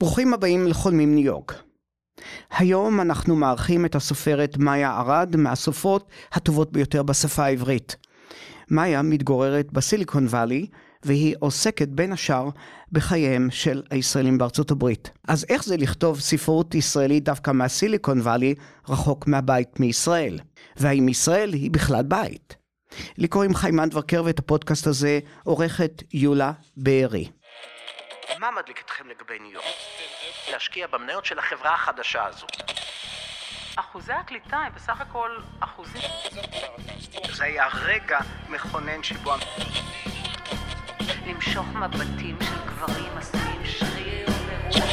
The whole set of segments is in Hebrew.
ברוכים הבאים לחולמים ניו יורק. היום אנחנו מארחים את הסופרת מאיה ארד מהסופרות הטובות ביותר בשפה העברית. מאיה מתגוררת בסיליקון וואלי, והיא עוסקת בין השאר בחייהם של הישראלים בארצות הברית. אז איך זה לכתוב ספרות ישראלית דווקא מהסיליקון וואלי, רחוק מהבית מישראל? והאם ישראל היא בכלל בית? לי קוראים חיים אנדברקר ואת הפודקאסט הזה עורכת יולה בארי. מה מדליק אתכם לגבי ניו יורק? להשקיע במניות של החברה החדשה הזו. אחוזי הקליטה הם בסך הכל אחוזים. זה היה רגע מכונן שבו... למשוך מבטים של גברים עשויים שריר ורוח.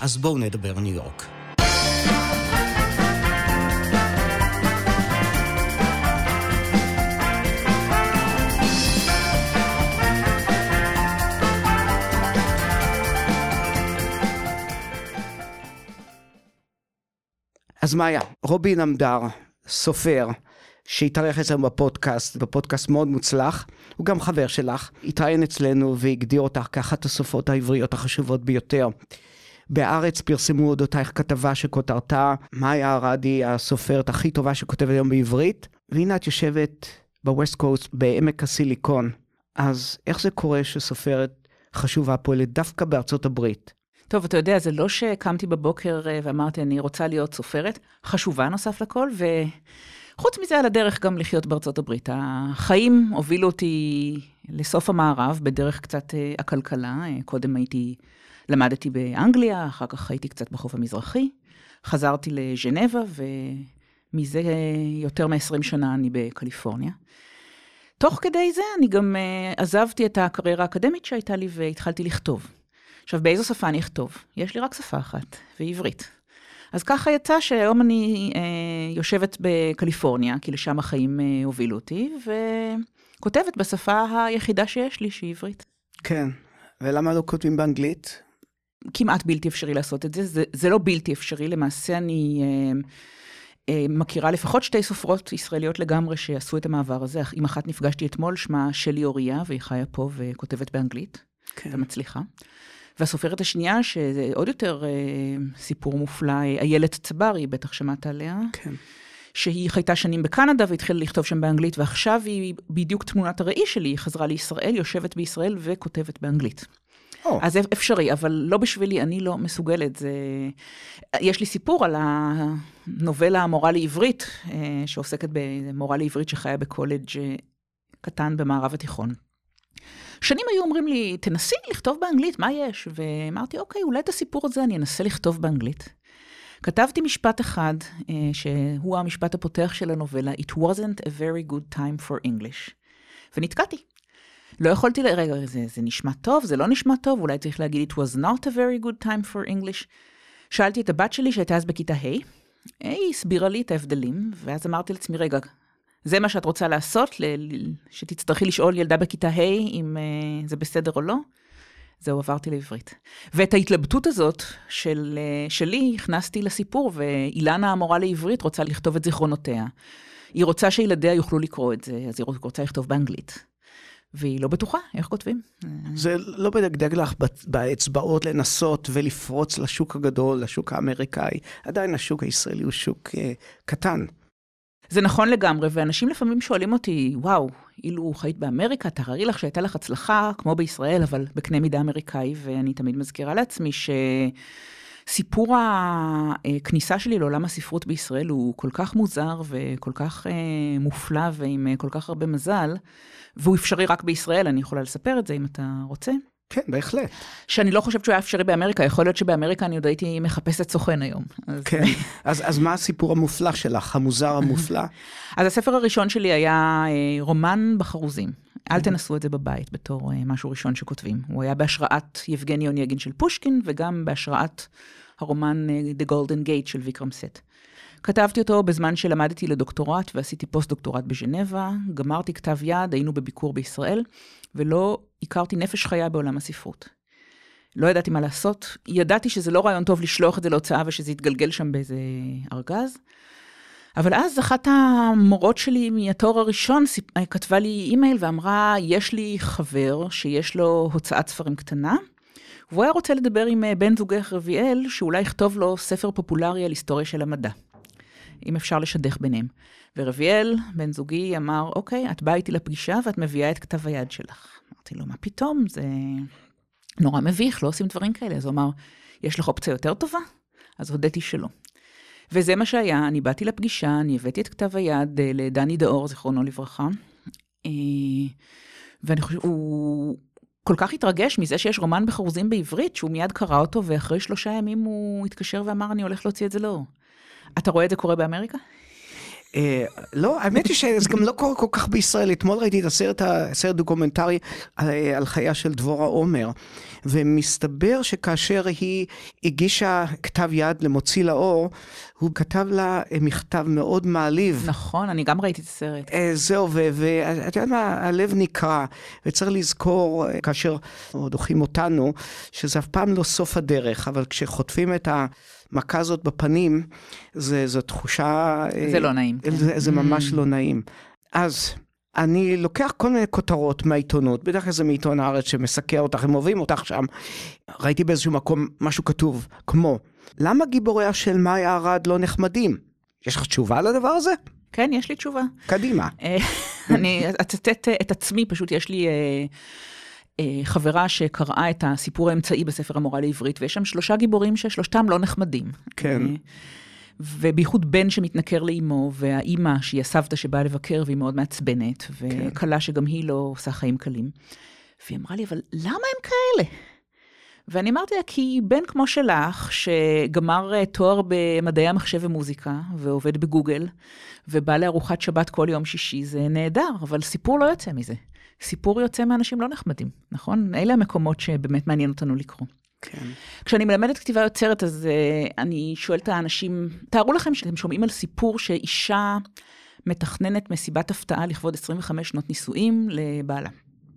אז בואו נדבר ניו יורק. אז מה היה? רובין עמדר, סופר, שהתארח אצלנו בפודקאסט, בפודקאסט מאוד מוצלח, הוא גם חבר שלך, התראיין אצלנו והגדיר אותך כאחת הסופרות העבריות החשובות ביותר. בהארץ פרסמו אודותייך כתבה שכותרתה מאיה ארדי הסופרת הכי טובה שכותבת היום בעברית, והנה את יושבת בווסט קוסט בעמק הסיליקון. אז איך זה קורה שסופרת חשובה פועלת דווקא בארצות הברית? טוב, אתה יודע, זה לא שקמתי בבוקר אה, ואמרתי, אני רוצה להיות סופרת, חשובה נוסף לכל, וחוץ מזה, על הדרך גם לחיות בארצות הברית. החיים הובילו אותי לסוף המערב, בדרך קצת אה, הכלכלה. אה, קודם הייתי, למדתי באנגליה, אחר כך הייתי קצת בחוף המזרחי. חזרתי לז'נבה, ומזה יותר מ-20 שנה אני בקליפורניה. תוך כדי זה אני גם עזבתי את הקריירה האקדמית שהייתה לי והתחלתי לכתוב. עכשיו, באיזו שפה אני אכתוב? יש לי רק שפה אחת, ועברית. אז ככה יצא שהיום אני אה, יושבת בקליפורניה, כי לשם החיים אה, הובילו אותי, וכותבת בשפה היחידה שיש לי, שהיא עברית. כן, ולמה לא כותבים באנגלית? כמעט בלתי אפשרי לעשות את זה. זה, זה לא בלתי אפשרי, למעשה אני אה, אה, מכירה לפחות שתי סופרות ישראליות לגמרי שעשו את המעבר הזה. עם אחת נפגשתי אתמול, שמה שלי אוריה, והיא חיה פה וכותבת באנגלית, כן. ומצליחה. והסופרת השנייה, שזה עוד יותר אה, סיפור מופלא, איילת צברי, בטח שמעת עליה. כן. שהיא חייתה שנים בקנדה והתחילה לכתוב שם באנגלית, ועכשיו היא בדיוק תמונת הראי שלי, היא חזרה לישראל, יושבת בישראל וכותבת באנגלית. Oh. אז אפשרי, אבל לא בשבילי, אני לא מסוגלת. זה... יש לי סיפור על הנובלה המורה לעברית, אה, שעוסקת במורה לעברית שחיה בקולג' אה, קטן במערב התיכון. שנים היו אומרים לי, תנסי לכתוב באנגלית, מה יש? ואמרתי, אוקיי, אולי את הסיפור הזה אני אנסה לכתוב באנגלית. כתבתי משפט אחד, אה, שהוא המשפט הפותח של הנובלה, It wasn't a very good time for English. ונתקעתי. לא יכולתי, ל... רגע, זה, זה נשמע טוב, זה לא נשמע טוב, אולי צריך להגיד It was not a very good time for English. שאלתי את הבת שלי שהייתה אז בכיתה ה', היא הסבירה לי את ההבדלים, ואז אמרתי לעצמי, רגע, זה מה שאת רוצה לעשות? שתצטרכי לשאול ילדה בכיתה ה' אם uh, זה בסדר או לא? זהו, עברתי לעברית. ואת ההתלבטות הזאת של, uh, שלי הכנסתי לסיפור, ואילנה, המורה לעברית, רוצה לכתוב את זיכרונותיה. היא רוצה שילדיה יוכלו לקרוא את זה, אז היא רוצה לכתוב באנגלית. והיא לא בטוחה איך כותבים. זה לא מדגדג לך באצבעות לנסות ולפרוץ לשוק הגדול, לשוק האמריקאי. עדיין השוק הישראלי הוא שוק uh, קטן. זה נכון לגמרי, ואנשים לפעמים שואלים אותי, וואו, אילו חיית באמריקה, תראי לך שהייתה לך הצלחה, כמו בישראל, אבל בקנה מידה אמריקאי, ואני תמיד מזכירה לעצמי שסיפור הכניסה שלי לעולם הספרות בישראל הוא כל כך מוזר וכל כך אה, מופלא ועם אה, כל כך הרבה מזל, והוא אפשרי רק בישראל, אני יכולה לספר את זה אם אתה רוצה. כן, בהחלט. שאני לא חושבת שהוא היה אפשרי באמריקה, יכול להיות שבאמריקה אני עוד הייתי מחפשת סוכן היום. אז... כן, אז, אז מה הסיפור המופלא שלך, המוזר המופלא? אז הספר הראשון שלי היה אה, רומן בחרוזים. אל תנסו את זה בבית בתור אה, משהו ראשון שכותבים. הוא היה בהשראת יבגני אונייגין של פושקין, וגם בהשראת הרומן אה, The Golden Gate של ויקרם סת'. כתבתי אותו בזמן שלמדתי לדוקטורט ועשיתי פוסט-דוקטורט בז'נבה, גמרתי כתב יד, היינו בביקור בישראל, ולא הכרתי נפש חיה בעולם הספרות. לא ידעתי מה לעשות, ידעתי שזה לא רעיון טוב לשלוח את זה להוצאה ושזה יתגלגל שם באיזה ארגז. אבל אז אחת המורות שלי מהתואר הראשון כתבה לי אימייל ואמרה, יש לי חבר שיש לו הוצאת ספרים קטנה, והוא היה רוצה לדבר עם אה, בן זוגך רביאל, שאולי יכתוב לו ספר פופולרי על היסטוריה של המדע, אם אפשר לשדך ביניהם. ורביאל, בן זוגי, אמר, אוקיי, את באה איתי לפגישה ואת מביאה את כתב היד שלך. אמרתי לו, מה פתאום, זה נורא מביך, לא עושים דברים כאלה. אז הוא אמר, יש לך אופציה יותר טובה? אז הודיתי שלא. וזה מה שהיה, אני באתי לפגישה, אני הבאתי את כתב היד אה, לדני דאור, זיכרונו לברכה. אה, ואני חושבת, הוא כל כך התרגש מזה שיש רומן בחרוזים בעברית, שהוא מיד קרא אותו, ואחרי שלושה ימים הוא התקשר ואמר, אני הולך להוציא את זה לאור. אתה רואה את זה קורה באמריקה? אה, לא, האמת היא שזה גם לא קורה כל כך בישראל. אתמול ראיתי את הסרט, הסרט דוקומנטרי על חייה של דבורה עומר, ומסתבר שכאשר היא הגישה כתב יד למוציא לאור, הוא כתב לה מכתב מאוד מעליב. נכון, אני גם ראיתי את הסרט. אה, זהו, ואת יודעת מה, הלב נקרע, וצריך לזכור, אה, כאשר דוחים אותנו, שזה אף פעם לא סוף הדרך, אבל כשחוטפים את ה... המכה הזאת בפנים, זה, זו תחושה... זה לא נעים. זה, זה ממש לא נעים. אז אני לוקח כל מיני כותרות מהעיתונות, בדרך כלל זה מעיתון הארץ שמסקר אותך, הם אוהבים אותך שם. ראיתי באיזשהו מקום משהו כתוב, כמו, למה גיבוריה של מאי ארד לא נחמדים? יש לך תשובה לדבר הזה? כן, יש לי תשובה. קדימה. אה, אני אצטט את עצמי, פשוט יש לי... אה, אה, חברה שקראה את הסיפור האמצעי בספר המורה לעברית, ויש שם שלושה גיבורים ששלושתם לא נחמדים. כן. אה, ובייחוד בן שמתנכר לאימו, והאימא, שהיא הסבתא שבאה לבקר והיא מאוד מעצבנת, כן. וכלה שגם היא לא עושה חיים קלים. והיא אמרה לי, אבל למה הם כאלה? ואני אמרתי לה, כי בן כמו שלך, שגמר אה, תואר במדעי המחשב ומוזיקה, ועובד בגוגל, ובא לארוחת שבת כל יום שישי, זה נהדר, אבל סיפור לא יוצא מזה. סיפור יוצא מאנשים לא נחמדים, נכון? אלה המקומות שבאמת מעניין אותנו לקרוא. כן. כשאני מלמדת כתיבה יוצרת, אז uh, אני שואלת את האנשים, תארו לכם שאתם שומעים על סיפור שאישה מתכננת מסיבת הפתעה לכבוד 25 שנות נישואים לבעלה.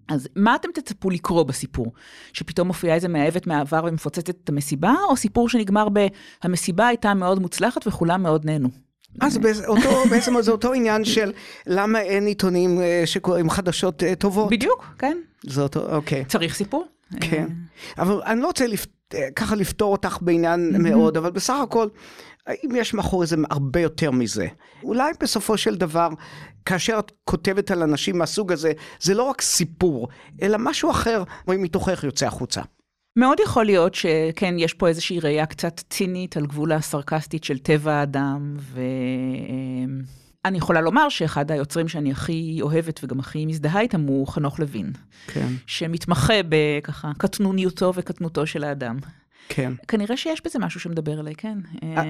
אז מה אתם תצפו לקרוא בסיפור? שפתאום מופיעה איזה מאהבת מהעבר ומפוצצת את המסיבה, או סיפור שנגמר ב... המסיבה הייתה מאוד מוצלחת וכולם מאוד נהנו? אז אותו, בעצם זה אותו עניין של למה אין עיתונים אה, שקוראים חדשות אה, טובות. בדיוק, כן. זה אותו, אוקיי. צריך סיפור. כן. אבל אני לא רוצה לפ... אה, ככה לפתור אותך בעניין מאוד, אבל בסך הכל, האם יש מאחורי זה הרבה יותר מזה? אולי בסופו של דבר, כאשר את כותבת על אנשים מהסוג הזה, זה לא רק סיפור, אלא משהו אחר, מתוכך יוצא החוצה. מאוד יכול להיות שכן, יש פה איזושהי ראייה קצת צינית על גבול הסרקסטית של טבע האדם, ואני יכולה לומר שאחד היוצרים שאני הכי אוהבת וגם הכי מזדהה איתם הוא חנוך לוין. כן. שמתמחה בככה קטנוניותו וקטנותו של האדם. כן. כנראה שיש בזה משהו שמדבר אליי, כן.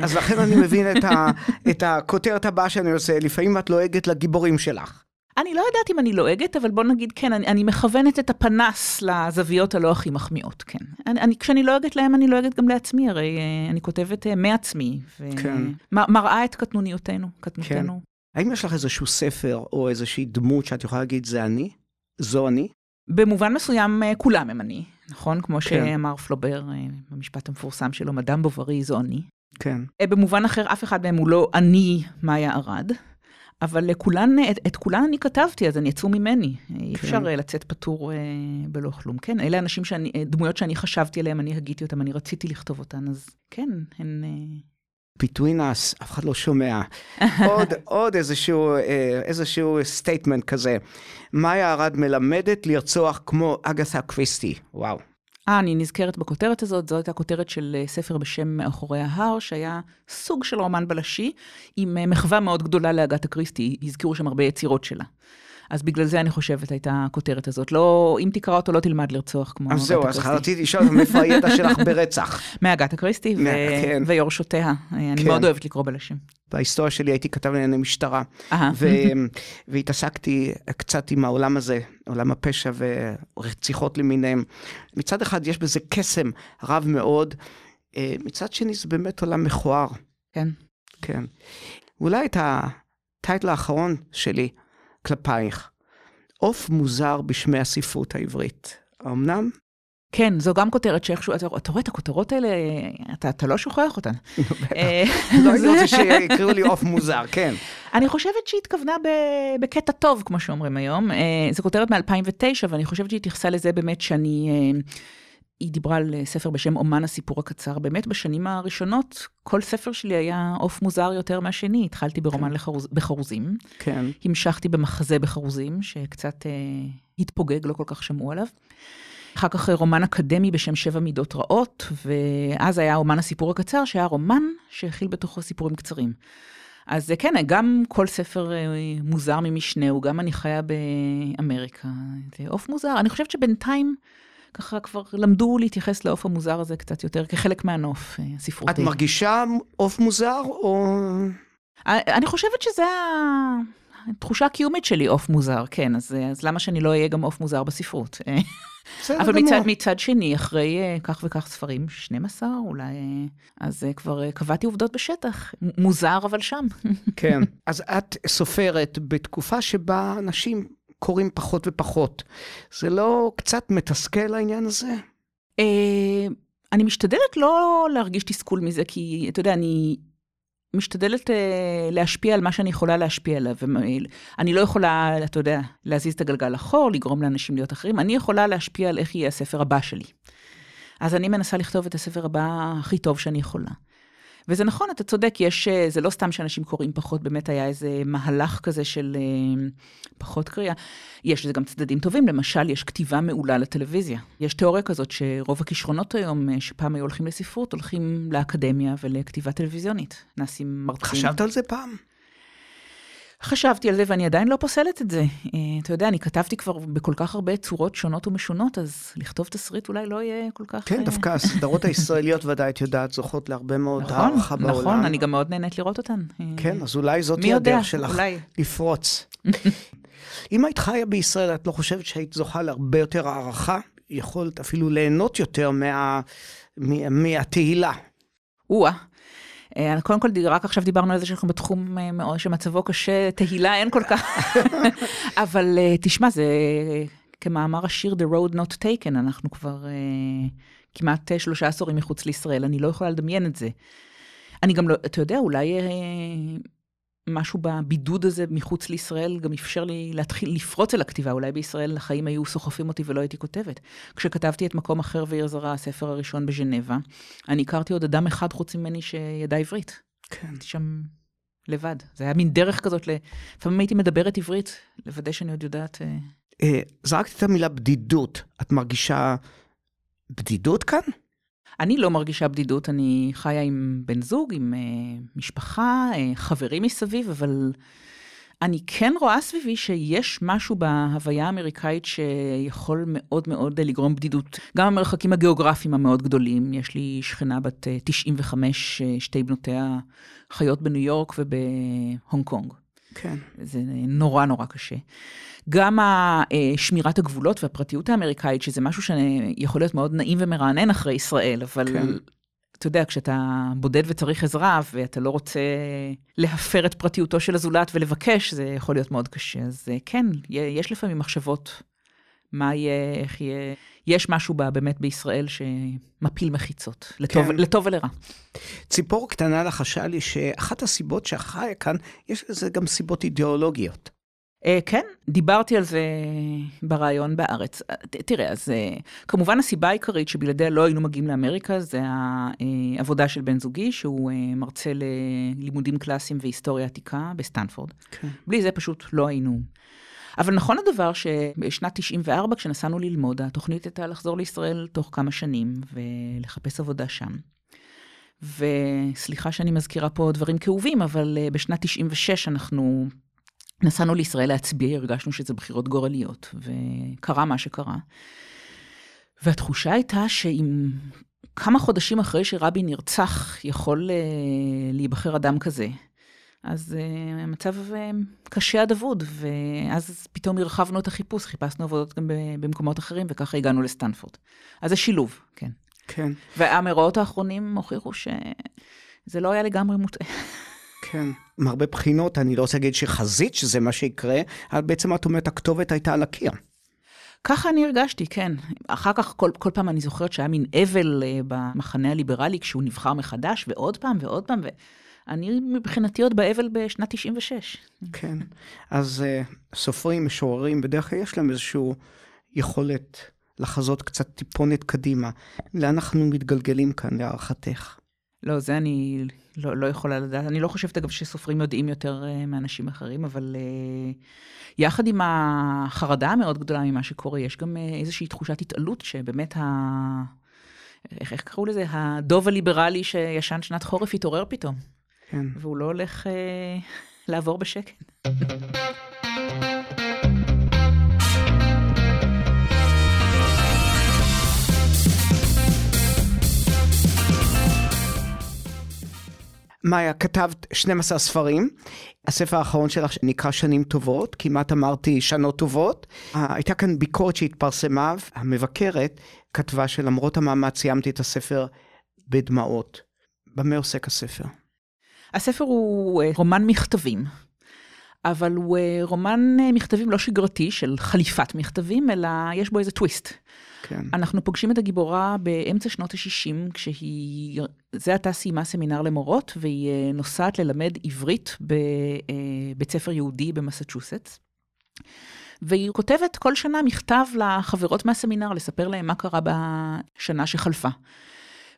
אז לכן אני מבין את, ה, את הכותרת הבאה שאני עושה, לפעמים את לועגת לגיבורים שלך. אני לא יודעת אם אני לועגת, אבל בוא נגיד, כן, אני, אני מכוונת את הפנס לזוויות הלא הכי מחמיאות, כן. אני, אני, כשאני לועגת להם, אני לועגת גם לעצמי, הרי אה, אני כותבת uh, מעצמי. ו... כן. את קטנוניותנו, קטנותנו. כן. האם יש לך איזשהו ספר או איזושהי דמות שאת יכולה להגיד, זה אני? זו אני? במובן מסוים, uh, כולם הם אני, נכון? כמו כן. שאמר פלובר במשפט המפורסם שלו, מדאם בוברי זו אני. כן. במובן אחר, אף אחד מהם הוא לא אני, מאיה ארד. אבל לכולן, את, את כולן אני כתבתי, אז הן יצאו ממני. כן. אי אפשר אה, לצאת פטור אה, בלא כלום. כן, אלה אנשים שאני, אה, דמויות שאני חשבתי עליהן, אני הגיתי אותן, אני רציתי לכתוב אותן, אז כן, הן... אה... between us, אף אחד לא שומע. עוד, עוד איזשהו, אה, איזשהו statement כזה. מאיה ארד מלמדת לרצוח כמו אגתה קריסטי. וואו. אה, אני נזכרת בכותרת הזאת, זו הייתה כותרת של אה, ספר בשם מאחורי ההר, שהיה סוג של רומן בלשי, עם אה, מחווה מאוד גדולה לאגתה קריסטי, הזכירו שם הרבה יצירות שלה. אז בגלל זה אני חושבת הייתה הכותרת הזאת. לא, אם תקרא אותו לא תלמד לרצוח כמו אז זהו, אז רציתי לשאול מאיפה הידע שלך ברצח. מאגתה קריסטי ו... כן. ויורשותיה. אני כן. מאוד אוהבת לקרוא בלשים. בהיסטוריה שלי הייתי כתב לענייני משטרה, ו... והתעסקתי קצת עם העולם הזה, עולם הפשע ורציחות למיניהם. מצד אחד יש בזה קסם רב מאוד, אה, מצד שני זה באמת עולם מכוער. כן. כן. אולי את הטייטל האחרון שלי, כלפייך. עוף מוזר בשמי הספרות העברית. אמנם? כן, זו גם כותרת שאיכשהו, אתה, אתה רואה את הכותרות האלה, אתה, אתה לא שוכח אותן. אה, לא הייתי רוצה שיקראו לי עוף מוזר, כן. אני חושבת שהיא התכוונה בקטע טוב, כמו שאומרים היום. אה, זו כותרת מ-2009, ואני חושבת שהיא התייחסה לזה באמת שאני... אה, היא דיברה על ספר בשם אומן הסיפור הקצר. באמת, בשנים הראשונות, כל ספר שלי היה עוף מוזר יותר מהשני. התחלתי ברומן כן. לחרוז, בחרוזים. כן. המשכתי במחזה בחרוזים, שקצת אה, התפוגג, לא כל כך שמעו עליו. אחר כך רומן אקדמי בשם שבע מידות רעות, ואז היה אומן הסיפור הקצר, שהיה רומן שהכיל בתוכו סיפורים קצרים. אז כן, גם כל ספר אה, מוזר ממשנהו, גם אני חיה באמריקה, זה עוף מוזר. אני חושבת שבינתיים... ככה כבר למדו להתייחס לעוף המוזר הזה קצת יותר כחלק מהנוף אה, הספרותי. את מרגישה עוף מוזר או... אה, אני חושבת שזה התחושה הקיומית שלי, עוף מוזר, כן, אז, אז למה שאני לא אהיה גם עוף מוזר בספרות? אבל מצד, מצד שני, אחרי uh, כך וכך ספרים, 12 אולי, uh, אז uh, כבר uh, קבעתי עובדות בשטח. מוזר, אבל שם. כן. אז את סופרת בתקופה שבה אנשים קוראים פחות ופחות. זה לא קצת מתסכל העניין הזה? Uh, אני משתדלת לא להרגיש תסכול מזה, כי אתה יודע, אני משתדלת uh, להשפיע על מה שאני יכולה להשפיע עליו. אני לא יכולה, אתה יודע, להזיז את הגלגל אחור, לגרום לאנשים להיות אחרים, אני יכולה להשפיע על איך יהיה הספר הבא שלי. אז אני מנסה לכתוב את הספר הבא הכי טוב שאני יכולה. וזה נכון, אתה צודק, יש, אה, זה לא סתם שאנשים קוראים פחות, באמת היה איזה מהלך כזה של אה, פחות קריאה. יש לזה גם צדדים טובים, למשל, יש כתיבה מעולה לטלוויזיה. יש תיאוריה כזאת שרוב הכישרונות היום, אה, שפעם היו הולכים לספרות, הולכים לאקדמיה ולכתיבה טלוויזיונית. נעשים מרצים. חשבת על זה פעם? חשבתי על זה ואני עדיין לא פוסלת את זה. אה, אתה יודע, אני כתבתי כבר בכל כך הרבה צורות שונות ומשונות, אז לכתוב תסריט אולי לא יהיה כל כך... כן, אה, דווקא הסדרות הישראליות ודאי, את יודעת, זוכות להרבה מאוד נכון, הערכה בעולם. נכון, נכון, אני גם מאוד נהנית לראות אותן. אה, כן, אז אולי זאת תהיה הדרך שלך אולי. לפרוץ. אם היית חיה בישראל, את לא חושבת שהיית זוכה להרבה יותר הערכה? יכולת אפילו ליהנות יותר מה... מהתהילה. או-אה. אה, קודם כל, רק עכשיו דיברנו על זה שאנחנו בתחום אה, שמצבו קשה, תהילה אין כל כך. אבל אה, תשמע, זה כמאמר השיר The Road Not Taken, אנחנו כבר כמעט שלושה עשורים מחוץ לישראל, אני לא יכולה לדמיין את זה. אני גם לא, אתה יודע, אולי משהו בבידוד הזה מחוץ לישראל גם אפשר לי להתחיל לפרוץ אל הכתיבה. אולי בישראל החיים היו סוחפים אותי ולא הייתי כותבת. כשכתבתי את מקום אחר ועיר זרה, הספר הראשון בז'נבה, אני הכרתי עוד אדם אחד חוץ ממני שידע עברית. כן. הייתי שם לבד. זה היה מין דרך כזאת, לפעמים הייתי מדברת עברית, לוודא שאני עוד יודעת... אה, אה, זרקת את המילה בדידות. את מרגישה בדידות כאן? אני לא מרגישה בדידות, אני חיה עם בן זוג, עם uh, משפחה, uh, חברים מסביב, אבל אני כן רואה סביבי שיש משהו בהוויה האמריקאית שיכול מאוד מאוד לגרום בדידות. גם המרחקים הגיאוגרפיים המאוד גדולים, יש לי שכנה בת 95, אה, שתי בנותיה חיות בניו יורק ובהונג קונג. כן. זה נורא נורא קשה. גם שמירת הגבולות והפרטיות האמריקאית, שזה משהו שיכול להיות מאוד נעים ומרענן אחרי ישראל, אבל כן. אתה יודע, כשאתה בודד וצריך עזרה, ואתה לא רוצה להפר את פרטיותו של הזולת ולבקש, זה יכול להיות מאוד קשה. אז אה, כן, יש לפעמים מחשבות מה יהיה, איך יהיה. יש משהו בה, באמת בישראל שמפיל מחיצות, לטוב, כן. לטוב ולרע. ציפור קטנה לחשה לי שאחת הסיבות שחיה כאן, יש לזה גם סיבות אידיאולוגיות. אה, כן, דיברתי על זה בריאיון בארץ. Uh, תראה, אז אה, כמובן הסיבה העיקרית שבלעדיה לא היינו מגיעים לאמריקה, זה העבודה של בן זוגי, שהוא אה, מרצה ללימודים קלאסיים והיסטוריה עתיקה בסטנפורד. כן. בלי זה פשוט לא היינו. אבל נכון הדבר שבשנת 94, כשנסענו ללמוד, התוכנית הייתה לחזור לישראל תוך כמה שנים ולחפש עבודה שם. וסליחה שאני מזכירה פה דברים כאובים, אבל בשנת 96 אנחנו נסענו לישראל להצביע, הרגשנו שזה בחירות גורליות, וקרה מה שקרה. והתחושה הייתה שאם כמה חודשים אחרי שרבין נרצח, יכול uh, להיבחר אדם כזה, אז uh, המצב uh, קשה עד אבוד, ואז פתאום הרחבנו את החיפוש, חיפשנו עבודות גם במקומות אחרים, וככה הגענו לסטנפורד. אז זה שילוב, כן. כן. והמאורעות האחרונים הוכיחו שזה לא היה לגמרי מוטעה. כן, מהרבה בחינות, אני לא רוצה להגיד שחזית שזה מה שיקרה, אבל בעצם את אומרת, הכתובת הייתה על הקיר. ככה אני הרגשתי, כן. אחר כך כל, כל פעם אני זוכרת שהיה מין אבל uh, במחנה הליברלי כשהוא נבחר מחדש, ועוד פעם ועוד פעם, ואני מבחינתי עוד באבל בשנת 96. כן, אז uh, סופרים, משוררים, בדרך כלל יש להם איזושהי יכולת לחזות קצת טיפונת קדימה. לאן אנחנו מתגלגלים כאן, להערכתך? לא, זה אני לא, לא יכולה לדעת. אני לא חושבת, אגב, שסופרים יודעים יותר uh, מאנשים אחרים, אבל uh, יחד עם החרדה המאוד גדולה ממה שקורה, יש גם uh, איזושהי תחושת התעלות שבאמת ה... איך, איך קראו לזה? הדוב הליברלי שישן שנת חורף התעורר פתאום. כן. והוא לא הולך uh, לעבור בשקט. מאיה, כתבת 12 ספרים. הספר האחרון שלך נקרא שנים טובות, כמעט אמרתי שנות טובות. הייתה כאן ביקורת שהתפרסמה, המבקרת כתבה שלמרות המאמץ סיימתי את הספר בדמעות. במה עוסק הספר? הספר הוא אה, רומן מכתבים, אבל הוא אה, רומן אה, מכתבים לא שגרתי של חליפת מכתבים, אלא יש בו איזה טוויסט. כן. אנחנו פוגשים את הגיבורה באמצע שנות ה-60, כשהיא, זה עתה סיימה סמינר למורות, והיא נוסעת ללמד עברית בבית ספר יהודי במסצ'וסטס. והיא כותבת כל שנה מכתב לחברות מהסמינר, לספר להם מה קרה בשנה שחלפה.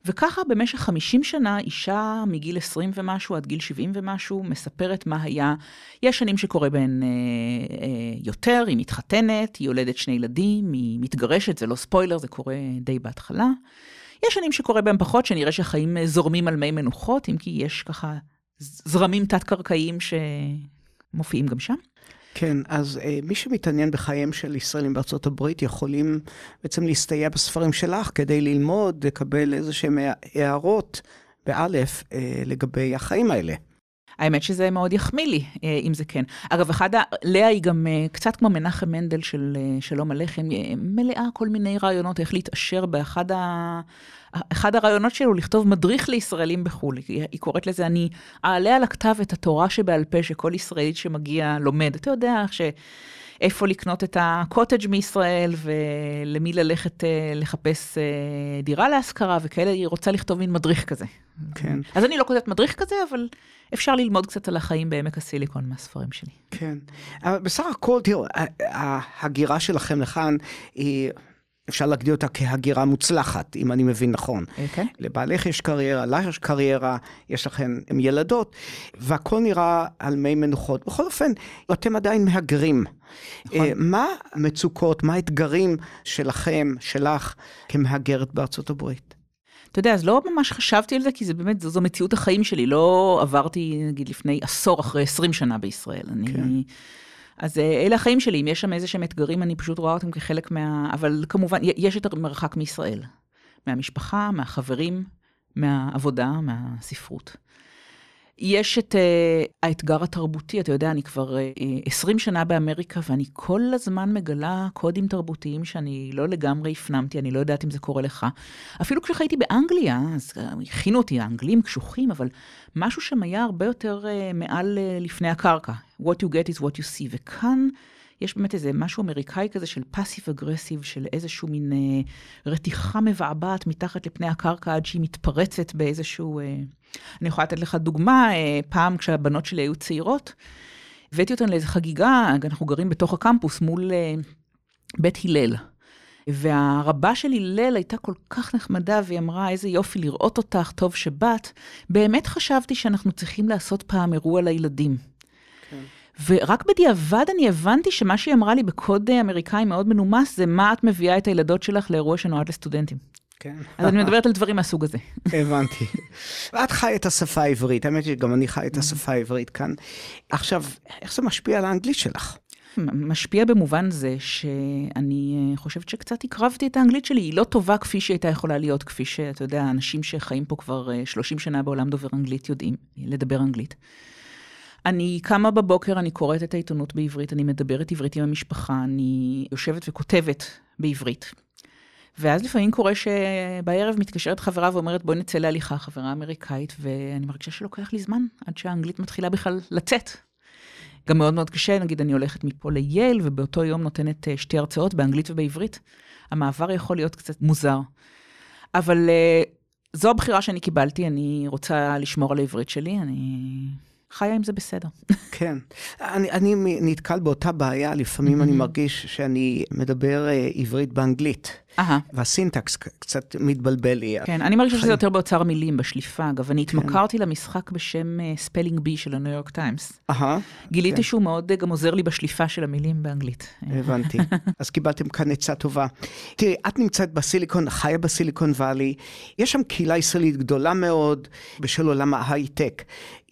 וככה במשך 50 שנה, אישה מגיל 20 ומשהו עד גיל 70 ומשהו, מספרת מה היה. יש שנים שקורה בהן אה, אה, יותר, היא מתחתנת, היא יולדת שני ילדים, היא מתגרשת, זה לא ספוילר, זה קורה די בהתחלה. יש שנים שקורה בהם פחות, שנראה שהחיים זורמים על מי מנוחות, אם כי יש ככה זרמים תת-קרקעיים שמופיעים גם שם. כן, אז אה, מי שמתעניין בחייהם של ישראלים בארצות הברית יכולים בעצם להסתייע בספרים שלך כדי ללמוד, לקבל איזה שהם הערות, באלף, אה, לגבי החיים האלה. האמת שזה מאוד יחמיא לי, אה, אם זה כן. אגב, אחד ה... לאה היא גם אה, קצת כמו מנחם מנדל של אה, שלום הלחם, מלאה כל מיני רעיונות איך להתעשר באחד ה... אחד הרעיונות שלו לכתוב מדריך לישראלים בחו"ל. היא, היא קוראת לזה, אני אעלה על הכתב את התורה שבעל פה שכל ישראלית שמגיע לומד. אתה יודע ש... איפה לקנות את הקוטג' מישראל ולמי ללכת לחפש דירה להשכרה וכאלה, היא רוצה לכתוב מין מדריך כזה. כן. אז אני לא כותבת מדריך כזה, אבל אפשר ללמוד קצת על החיים בעמק הסיליקון מהספרים שלי. כן. בסך הכל, תראו, ההגירה שלכם לכאן היא... אפשר להגדיר אותה כהגירה מוצלחת, אם אני מבין נכון. Okay. אוקיי. לבעלך יש קריירה, לך יש קריירה, יש לכם ילדות, והכל נראה על מי מנוחות. בכל אופן, אתם עדיין מהגרים. נכון. אה, מה המצוקות, מה האתגרים שלכם, שלך, כמהגרת בארצות הברית? אתה יודע, אז לא ממש חשבתי על זה, כי זה באמת, זו, זו מציאות החיים שלי. לא עברתי, נגיד, לפני עשור אחרי 20 שנה בישראל. אני... אז אה, אלה החיים שלי, אם יש שם איזה שהם אתגרים, אני פשוט רואה אותם כחלק מה... אבל כמובן, יש יותר מרחק מישראל. מהמשפחה, מהחברים, מהעבודה, מהספרות. יש את uh, האתגר התרבותי, אתה יודע, אני כבר uh, אה, 20 שנה באמריקה, ואני כל הזמן מגלה קודים תרבותיים שאני לא לגמרי הפנמתי, אני לא יודעת אם זה קורה לך. אפילו כשחייתי באנגליה, אז uh, הכינו אותי, האנגלים קשוחים, אבל משהו שם היה הרבה יותר uh, מעל uh, לפני הקרקע. What you get is what you see. וכאן... יש באמת איזה משהו אמריקאי כזה של פאסיב אגרסיב, של איזשהו מין אה, רתיחה מבעבעת מתחת לפני הקרקע עד שהיא מתפרצת באיזשהו... אה, אני יכולה לתת לך דוגמה, אה, פעם כשהבנות שלי היו צעירות, הבאתי אותן לאיזו חגיגה, אנחנו גרים בתוך הקמפוס מול אה, בית הלל. והרבה של הלל הייתה כל כך נחמדה, והיא אמרה, איזה יופי לראות אותך, טוב שבאת. באמת חשבתי שאנחנו צריכים לעשות פעם אירוע לילדים. ורק בדיעבד אני הבנתי שמה שהיא אמרה לי בקוד אמריקאי מאוד מנומס, זה מה את מביאה את הילדות שלך לאירוע שנועד לסטודנטים. כן. אז אני מדברת על דברים מהסוג הזה. הבנתי. ואת חי את השפה העברית, האמת שגם אני חי את השפה העברית כאן. עכשיו, איך זה משפיע על האנגלית שלך? משפיע במובן זה שאני אה, חושבת שקצת הקרבתי את האנגלית שלי. היא לא טובה כפי שהייתה יכולה להיות, כפי שאתה יודע, אנשים שחיים פה כבר 30 אה, שנה בעולם דובר אנגלית יודעים לדבר אנגלית. אני קמה בבוקר, אני קוראת את העיתונות בעברית, אני מדברת עברית עם המשפחה, אני יושבת וכותבת בעברית. ואז לפעמים קורה שבערב מתקשרת חברה ואומרת, בואי נצא להליכה, חברה אמריקאית, ואני מרגישה שלוקח לי זמן עד שהאנגלית מתחילה בכלל לצאת. גם מאוד מאוד קשה, נגיד אני הולכת מפה לייל, ובאותו יום נותנת אה, שתי הרצאות באנגלית ובעברית. המעבר יכול להיות קצת מוזר. אבל אה, זו הבחירה שאני קיבלתי, אני רוצה לשמור על העברית שלי, אני חיה עם זה בסדר. כן. אני, אני נתקל באותה בעיה, לפעמים אני מרגיש שאני מדבר אה, עברית באנגלית. אהה. וה syntax קצת מתבלבל לי. כן, אני מרגישה שזה יותר באוצר המילים, בשליפה. אגב, אני כן. התמכרתי. למשחק בשם Spelling אה, Bee של הניו יורק טיימס. גיליתי כן. שהוא מאוד אה, גם עוזר לי בשליפה של המילים באנגלית. הבנתי. אז קיבלתם כאן עצה טובה. תראי, את נמצאת בסיליקון, חיה בסיליקון וואלי, יש שם קהילה ישראלית גדולה מאוד בשל עולם ההייטק.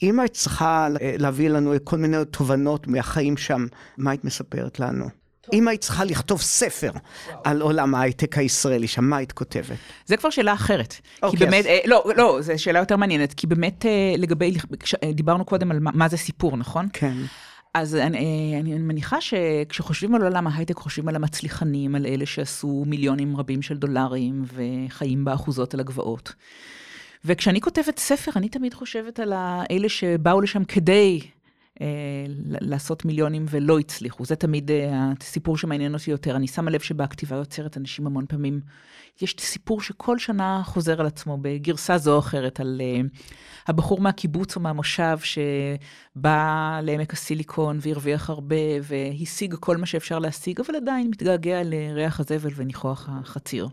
אם היית צריכה להביא לנו כל מיני תובנות מהחיים שם, מה היית מספרת לנו? אם היית צריכה לכתוב ספר על עולם ההייטק הישראלי שם, מה היית כותבת? זה כבר שאלה אחרת. כי אוקיי, באמת, אה, לא, לא, זו שאלה יותר מעניינת, כי באמת אה, לגבי, אה, דיברנו קודם על מה זה סיפור, נכון? כן. אז אני, אני מניחה שכשחושבים על עולם ההייטק, חושבים על המצליחנים, על אלה שעשו מיליונים רבים של דולרים וחיים באחוזות על הגבעות. וכשאני כותבת ספר, אני תמיד חושבת על אלה שבאו לשם כדי לעשות מיליונים ולא הצליחו. זה תמיד אה, הסיפור שמעניין אותי יותר. אני שמה לב שבכתיבה יוצרת אנשים המון פעמים, יש סיפור שכל שנה חוזר על עצמו בגרסה זו או אחרת, על אה, הבחור מהקיבוץ או מהמושב שבא לעמק הסיליקון והרוויח הרבה והשיג כל מה שאפשר להשיג, אבל עדיין מתגעגע לריח הזבל וניחוח החציר.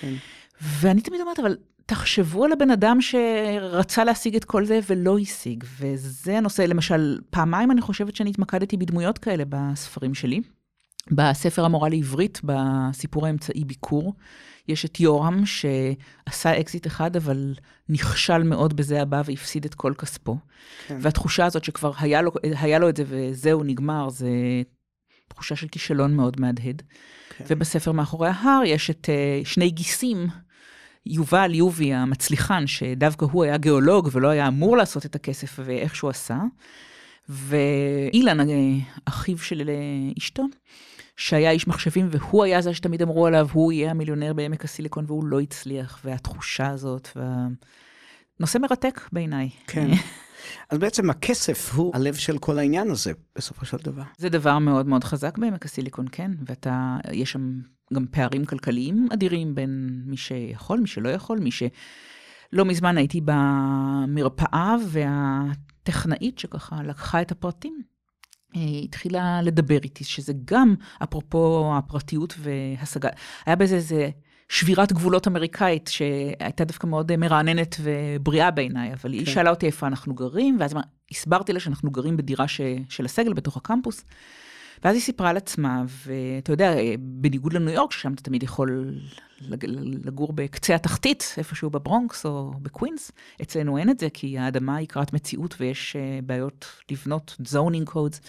כן. ואני תמיד אומרת, אבל תחשבו על הבן אדם שרצה להשיג את כל זה ולא השיג. וזה הנושא, למשל, פעמיים אני חושבת שאני התמקדתי בדמויות כאלה בספרים שלי. בספר המורה לעברית, בסיפור האמצעי ביקור, יש את יורם שעשה אקזיט אחד, אבל נכשל מאוד בזה הבא והפסיד את כל כספו. כן. והתחושה הזאת שכבר היה לו, היה לו את זה וזהו, נגמר, זה תחושה של כישלון מאוד מהדהד. כן. ובספר מאחורי ההר יש את uh, שני גיסים. יובל יובי המצליחן, שדווקא הוא היה גיאולוג ולא היה אמור לעשות את הכסף ואיך שהוא עשה, ואילן, אחיו של אשתו, שהיה איש מחשבים, והוא היה זה שתמיד אמרו עליו, הוא יהיה המיליונר בעמק הסיליקון, והוא לא הצליח, והתחושה הזאת, וה... נושא מרתק בעיניי. כן. אז בעצם הכסף הוא הלב של כל העניין הזה, בסופו של דבר. זה דבר מאוד מאוד חזק בעמק הסיליקון, כן, ואתה, יש שם גם פערים כלכליים אדירים בין מי שיכול, מי שלא יכול, מי ש... לא מזמן הייתי במרפאה, והטכנאית שככה לקחה את הפרטים, אה, התחילה לדבר איתי, שזה גם, אפרופו הפרטיות והשגה, היה בזה איזה שבירת גבולות אמריקאית, שהייתה דווקא מאוד מרעננת ובריאה בעיניי, אבל כן. היא שאלה אותי איפה אנחנו גרים, ואז הסברתי לה שאנחנו גרים בדירה ש, של הסגל בתוך הקמפוס. ואז היא סיפרה על עצמה, ואתה יודע, בניגוד לניו יורק, ששם אתה תמיד יכול לגור בקצה התחתית, איפשהו בברונקס או בקווינס, אצלנו אין את זה, כי האדמה היא קרת מציאות ויש אה, בעיות לבנות zoning codes.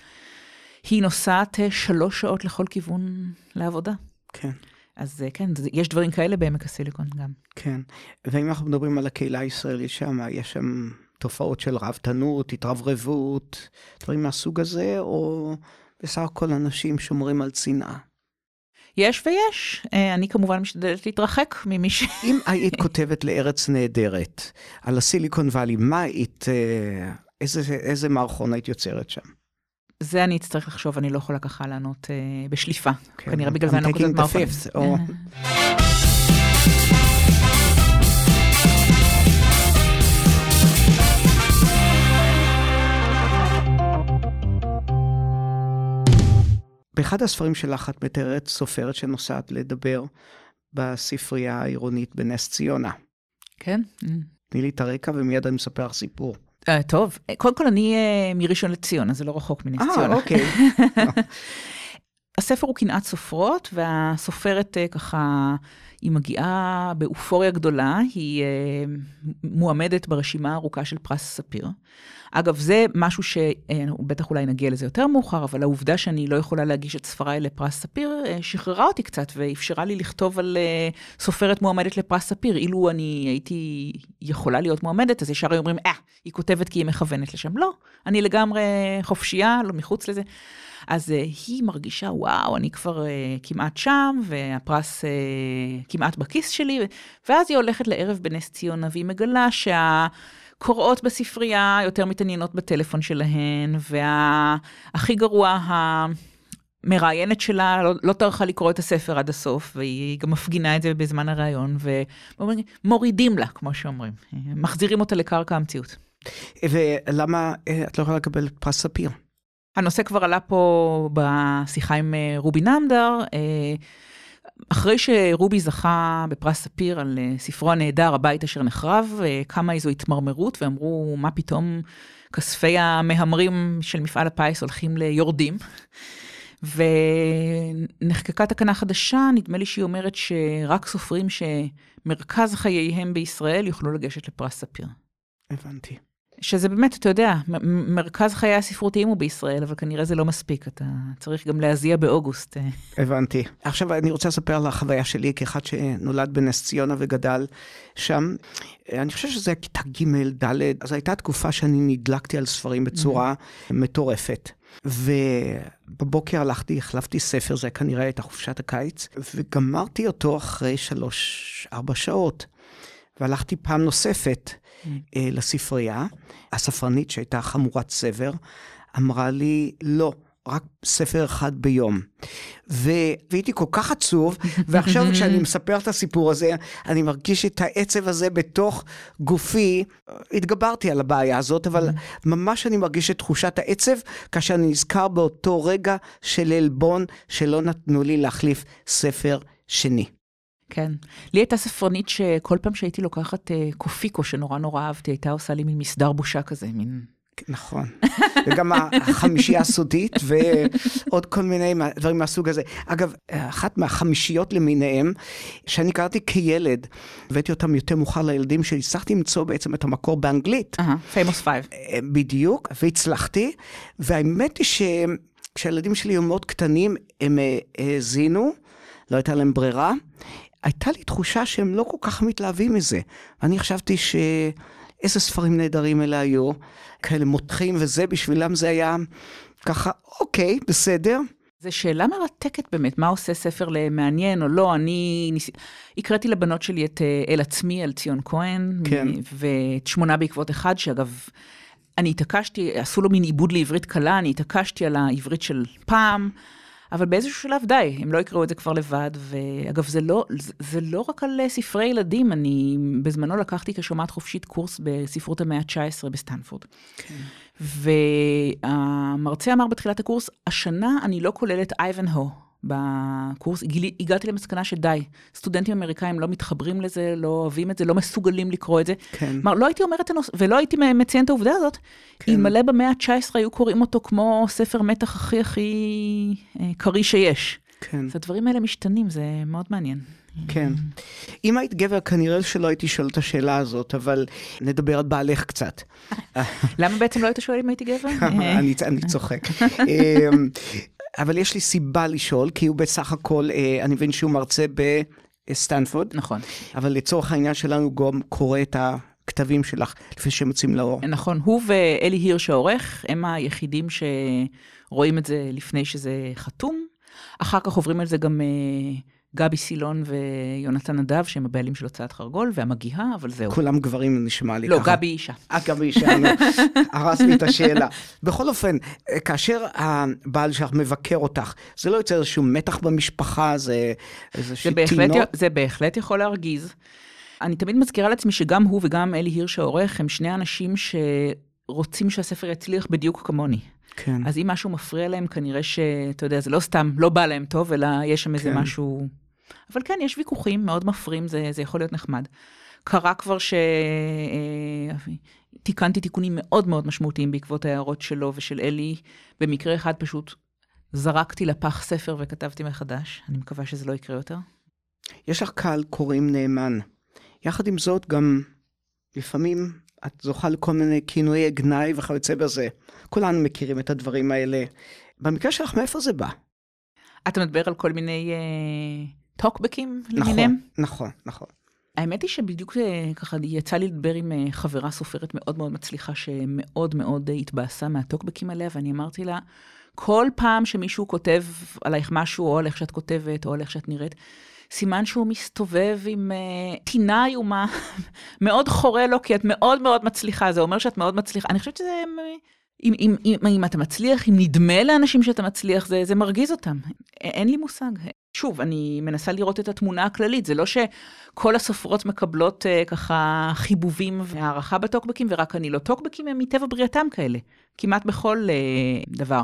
היא נוסעת אה, שלוש שעות לכל כיוון לעבודה. כן. אז אה, כן, יש דברים כאלה בעמק הסיליקון גם. כן, ואם אנחנו מדברים על הקהילה הישראלית שם, יש שם תופעות של רהבתנות, התרברבות, דברים מהסוג הזה, או בסך הכל אנשים שומרים על צנעה. יש ויש. אה, אני כמובן משתדלת להתרחק ממי ש... אם היית כותבת לארץ נהדרת, על הסיליקון וואלי, מה היית, אה, איזה, איזה מערכון היית יוצרת שם? זה אני אצטרך לחשוב, אני לא יכולה ככה לענות אה, בשליפה. כן, כנראה בגלל זה אני לא כותבת מערכון. באחד הספרים שלך את מתארת סופרת שנוסעת לדבר בספרייה העירונית בנס ציונה. כן. תני לי את הרקע ומיד אני מספר לך סיפור. Uh, טוב, קודם כל אני uh, מראשון לציון, אז זה לא רחוק מנס ציונה. אה, אוקיי. הספר הוא קנאת סופרות, והסופרת uh, ככה, היא מגיעה באופוריה גדולה, היא uh, מועמדת ברשימה הארוכה של פרס ספיר. אגב, זה משהו שבטח אולי נגיע לזה יותר מאוחר, אבל העובדה שאני לא יכולה להגיש את ספריי לפרס ספיר, אה, שחררה אותי קצת ואפשרה לי לכתוב על אה, סופרת מועמדת לפרס ספיר. אילו אני הייתי יכולה להיות מועמדת, אז ישר היו אומרים, אה, היא כותבת כי היא מכוונת לשם. לא, אני לגמרי חופשייה, לא מחוץ לזה. אז uh, היא מרגישה, וואו, אני כבר uh, כמעט שם, והפרס uh, כמעט בכיס שלי, ואז היא הולכת לערב בנס ציונה, והיא מגלה שה... קוראות בספרייה, יותר מתעניינות בטלפון שלהן, והכי גרוע, המראיינת שלה לא, לא טרחה לקרוא את הספר עד הסוף, והיא גם מפגינה את זה בזמן הראיון, ומורידים לה, כמו שאומרים, מחזירים אותה לקרקע המציאות. ולמה את לא יכולה לקבל פרס ספיר? הנושא כבר עלה פה בשיחה עם אה, רובי נמדר. אה, אחרי שרובי זכה בפרס ספיר על ספרו הנהדר, הבית אשר נחרב, קמה איזו התמרמרות ואמרו, מה פתאום כספי המהמרים של מפעל הפיס הולכים ליורדים? ונחקקה תקנה חדשה, נדמה לי שהיא אומרת שרק סופרים שמרכז חייהם בישראל יוכלו לגשת לפרס ספיר. הבנתי. שזה באמת, אתה יודע, מרכז חיי הספרותיים הוא בישראל, אבל כנראה זה לא מספיק, אתה צריך גם להזיע באוגוסט. הבנתי. עכשיו אני רוצה לספר על החוויה שלי כאחד שנולד בנס ציונה וגדל שם. אני חושב שזה היה כיתה ג', ד', אז הייתה תקופה שאני נדלקתי על ספרים בצורה mm-hmm. מטורפת. ובבוקר הלכתי, החלפתי ספר, זה כנראה הייתה חופשת הקיץ, וגמרתי אותו אחרי שלוש-ארבע שעות. והלכתי פעם נוספת mm. אה, לספרייה. הספרנית, שהייתה חמורת סבר, אמרה לי, לא, רק ספר אחד ביום. ו... והייתי כל כך עצוב, ועכשיו כשאני מספר את הסיפור הזה, אני מרגיש את העצב הזה בתוך גופי. התגברתי על הבעיה הזאת, אבל ממש אני מרגיש את תחושת העצב, כאשר אני נזכר באותו רגע של עלבון שלא נתנו לי להחליף ספר שני. כן. לי הייתה ספרנית שכל פעם שהייתי לוקחת אה, קופיקו, שנורא נורא אהבתי, הייתה עושה לי מין מסדר בושה כזה, מין... נכון. וגם החמישייה הסודית ועוד כל מיני דברים מהסוג הזה. אגב, אחת מהחמישיות למיניהם, שאני קראתי כילד, הבאתי אותם יותר מאוחר לילדים שלי, הצלחתי למצוא בעצם את המקור באנגלית. Famous Five. אה, בדיוק, והצלחתי, והאמת היא שכשהילדים שלי היו מאוד קטנים, הם אה, האזינו, לא הייתה להם ברירה. הייתה לי תחושה שהם לא כל כך מתלהבים מזה. אני חשבתי ש... איזה ספרים נהדרים אלה היו, כאלה מותחים וזה, בשבילם זה היה ככה, אוקיי, בסדר. זו שאלה מרתקת באמת, מה עושה ספר למעניין או לא. אני ניס... הקראתי לבנות שלי את אה, אל עצמי, על ציון כהן, כן. ואת שמונה בעקבות אחד, שאגב, אני התעקשתי, עשו לו מין עיבוד לעברית קלה, אני התעקשתי על העברית של פעם. אבל באיזשהו שלב די, הם לא יקראו את זה כבר לבד. ואגב, זה לא, זה, זה לא רק על אה, ספרי ילדים, אני בזמנו לקחתי כשומעת חופשית קורס בספרות המאה ה-19 בסטנפורד. כן. והמרצה אמר בתחילת הקורס, השנה אני לא כולל את אייבנהו. בקורס, גילי, הגעתי למסקנה שדי, סטודנטים אמריקאים לא מתחברים לזה, לא אוהבים את זה, לא מסוגלים לקרוא את זה. כן. כלומר, לא הייתי אומרת ולא הייתי מציין את העובדה הזאת, כן. אלמלא במאה ה-19 היו קוראים אותו כמו ספר מתח הכי הכי אה, קריא שיש. כן. אז הדברים האלה משתנים, זה מאוד מעניין. כן. אם היית גבר, כנראה שלא הייתי שואל את השאלה הזאת, אבל נדבר על בעלך קצת. למה בעצם לא היית שואל אם הייתי גבר? אני צוחק. אבל יש לי סיבה לשאול, כי הוא בסך הכל, אה, אני מבין שהוא מרצה בסטנפורד. נכון. אבל לצורך העניין שלנו גם קורא את הכתבים שלך לפני שהם יוצאים לאור. נכון, הוא ואלי הירש העורך, הם היחידים שרואים את זה לפני שזה חתום. אחר כך עוברים על זה גם... אה, גבי סילון ויונתן נדב, שהם הבעלים של הוצאת חרגול, והמגיהה, אבל זהו. כולם גברים נשמע לי לא, ככה. לא, גבי אישה. אה, גבי אישה, נו, הרס לי את השאלה. בכל אופן, כאשר הבעל שלך מבקר אותך, זה לא יוצר איזשהו מתח במשפחה, זה איזושהי תינוק? זה בהחלט יכול להרגיז. אני תמיד מזכירה לעצמי שגם הוא וגם אלי הירש העורך, הם שני אנשים שרוצים שהספר יצליח בדיוק כמוני. כן. אז אם משהו מפריע להם, כנראה שאתה יודע, זה לא סתם, לא בא להם טוב, אלא יש שם כן. איזה משהו... אבל כן, יש ויכוחים מאוד מפרים, זה, זה יכול להיות נחמד. קרה כבר שתיקנתי אה, תיקונים מאוד מאוד משמעותיים בעקבות ההערות שלו ושל אלי. במקרה אחד פשוט זרקתי לפח ספר וכתבתי מחדש. אני מקווה שזה לא יקרה יותר. יש לך קהל קוראים נאמן. יחד עם זאת, גם לפעמים את זוכה לכל מיני כינויי גנאי וכיוצא בזה. כולנו מכירים את הדברים האלה. במקרה שלך, מאיפה זה בא? אתה מדבר על כל מיני uh, טוקבקים למיניהם? נכון, נכון, נכון. האמת היא שבדיוק uh, ככה יצא לי לדבר עם uh, חברה סופרת מאוד מאוד מצליחה, שמאוד מאוד uh, התבאסה מהטוקבקים עליה, ואני אמרתי לה, כל פעם שמישהו כותב עלייך משהו, או על איך שאת כותבת, או על איך שאת נראית, סימן שהוא מסתובב עם uh, טינה איומה, מאוד חורה לו, כי את מאוד מאוד מצליחה, זה אומר שאת מאוד מצליחה. אני חושבת שזה... אם, אם, אם, אם אתה מצליח, אם נדמה לאנשים שאתה מצליח, זה, זה מרגיז אותם. אין לי מושג. שוב, אני מנסה לראות את התמונה הכללית, זה לא שכל הסופרות מקבלות uh, ככה חיבובים והערכה בטוקבקים, ורק אני לא. טוקבקים הם מטבע בריאתם כאלה, כמעט בכל uh, דבר.